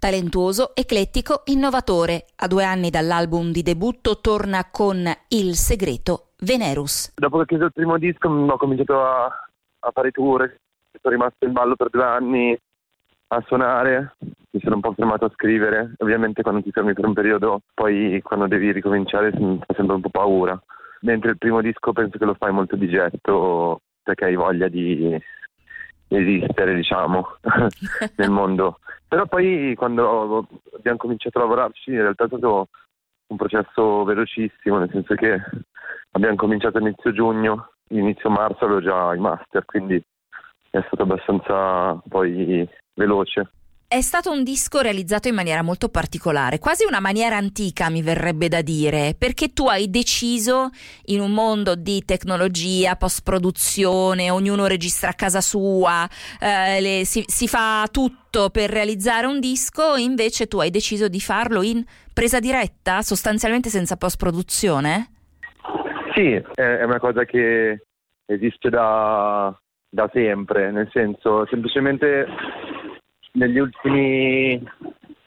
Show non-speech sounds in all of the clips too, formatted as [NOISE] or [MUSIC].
Talentuoso, eclettico, innovatore. A due anni dall'album di debutto torna con Il segreto Venerus. Dopo che ho chiuso il primo disco ho cominciato a, a fare tour, sono rimasto in ballo per due anni a suonare, mi sono un po' fermato a scrivere, ovviamente quando ti fermi per un periodo, poi quando devi ricominciare fa sempre un po' paura, mentre il primo disco penso che lo fai molto di getto perché hai voglia di esistere, diciamo, [LAUGHS] nel mondo. Però poi quando abbiamo cominciato a lavorarci in realtà è stato un processo velocissimo, nel senso che abbiamo cominciato a inizio giugno, inizio marzo avevo già i master, quindi è stato abbastanza poi veloce. È stato un disco realizzato in maniera molto particolare, quasi una maniera antica mi verrebbe da dire, perché tu hai deciso in un mondo di tecnologia, post-produzione, ognuno registra a casa sua, eh, le, si, si fa tutto per realizzare un disco, invece tu hai deciso di farlo in presa diretta, sostanzialmente senza post-produzione? Sì, è una cosa che esiste da, da sempre, nel senso semplicemente negli ultimi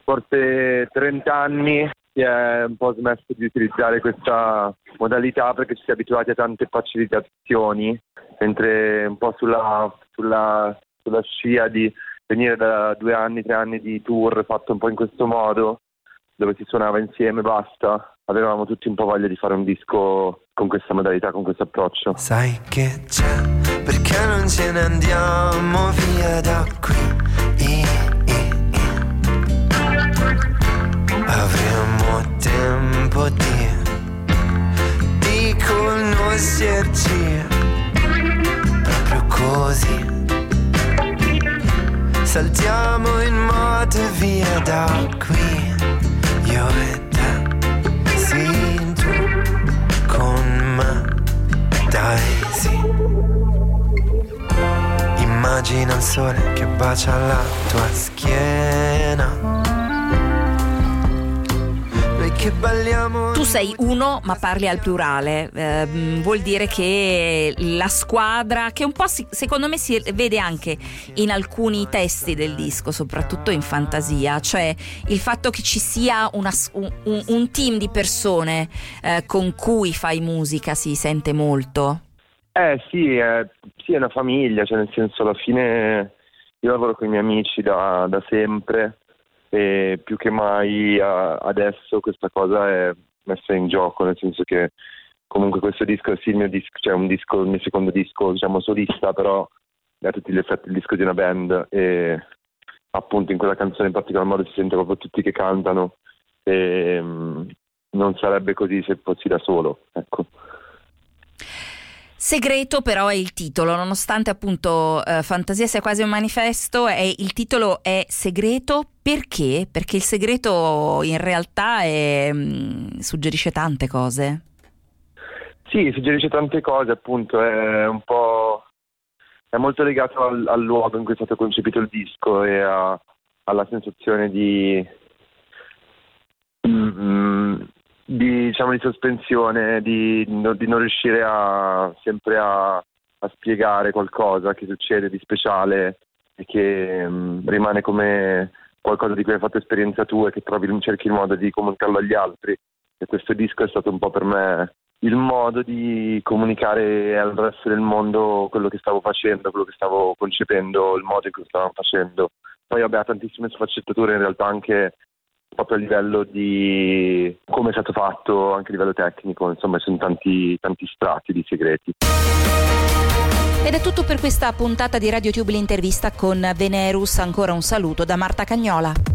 forse 30 anni si è un po' smesso di utilizzare questa modalità perché ci si è abituati a tante facilitazioni, mentre un po' sulla, sulla, sulla scia di venire da due anni, tre anni di tour fatto un po' in questo modo, dove si suonava insieme e basta, avevamo tutti un po' voglia di fare un disco con questa modalità, con questo approccio. Sai che c'è, perché non ce ne andiamo via da qui? Avremo tempo di, di conoscerci proprio così. Saltiamo in moto via da qui, io e te, sole che bacia la tua schiena tu sei uno, ma parli al plurale. Eh, vuol dire che la squadra, che un po' si, secondo me si vede anche in alcuni testi del disco, soprattutto in fantasia, cioè il fatto che ci sia una, un, un, team di persone eh, con cui fai musica si sente molto. Eh sì, eh, sì, è una famiglia, cioè nel senso alla fine io lavoro con i miei amici da, da sempre e più che mai a, adesso questa cosa è messa in gioco, nel senso che comunque questo disco è sì il mio disco, cioè un disco, il mio secondo disco diciamo solista, però è a tutti gli effetti il disco di una band e appunto in quella canzone in particolar modo si sente proprio tutti che cantano e um, non sarebbe così se fossi da solo, ecco. Segreto però è il titolo, nonostante appunto eh, Fantasia sia quasi un manifesto, è, il titolo è Segreto perché? Perché il segreto in realtà è, mh, mm, suggerisce tante cose. Sì, suggerisce tante cose, appunto, è un po' è molto legato al, al luogo in cui è stato concepito il disco e a, alla sensazione di, mm, di, diciamo, di sospensione, di, di, non riuscire a, sempre a, a, spiegare qualcosa che succede di speciale e che um, rimane come qualcosa di cui hai fatto esperienza tu e che trovi, cerchi il modo di comunicarlo agli altri. E questo disco è stato un po' per me il modo di comunicare al resto del mondo quello che stavo facendo, quello che stavo concependo, il modo in cui lo stavamo facendo. Poi vabbè, ha tantissime sfaccettature in realtà anche proprio a livello di come è stato fatto, anche a livello tecnico, insomma ci sono tanti, tanti strati di segreti. Ed è tutto per questa puntata di RadioTube l'intervista con Venerus, ancora un saluto da Marta Cagnola.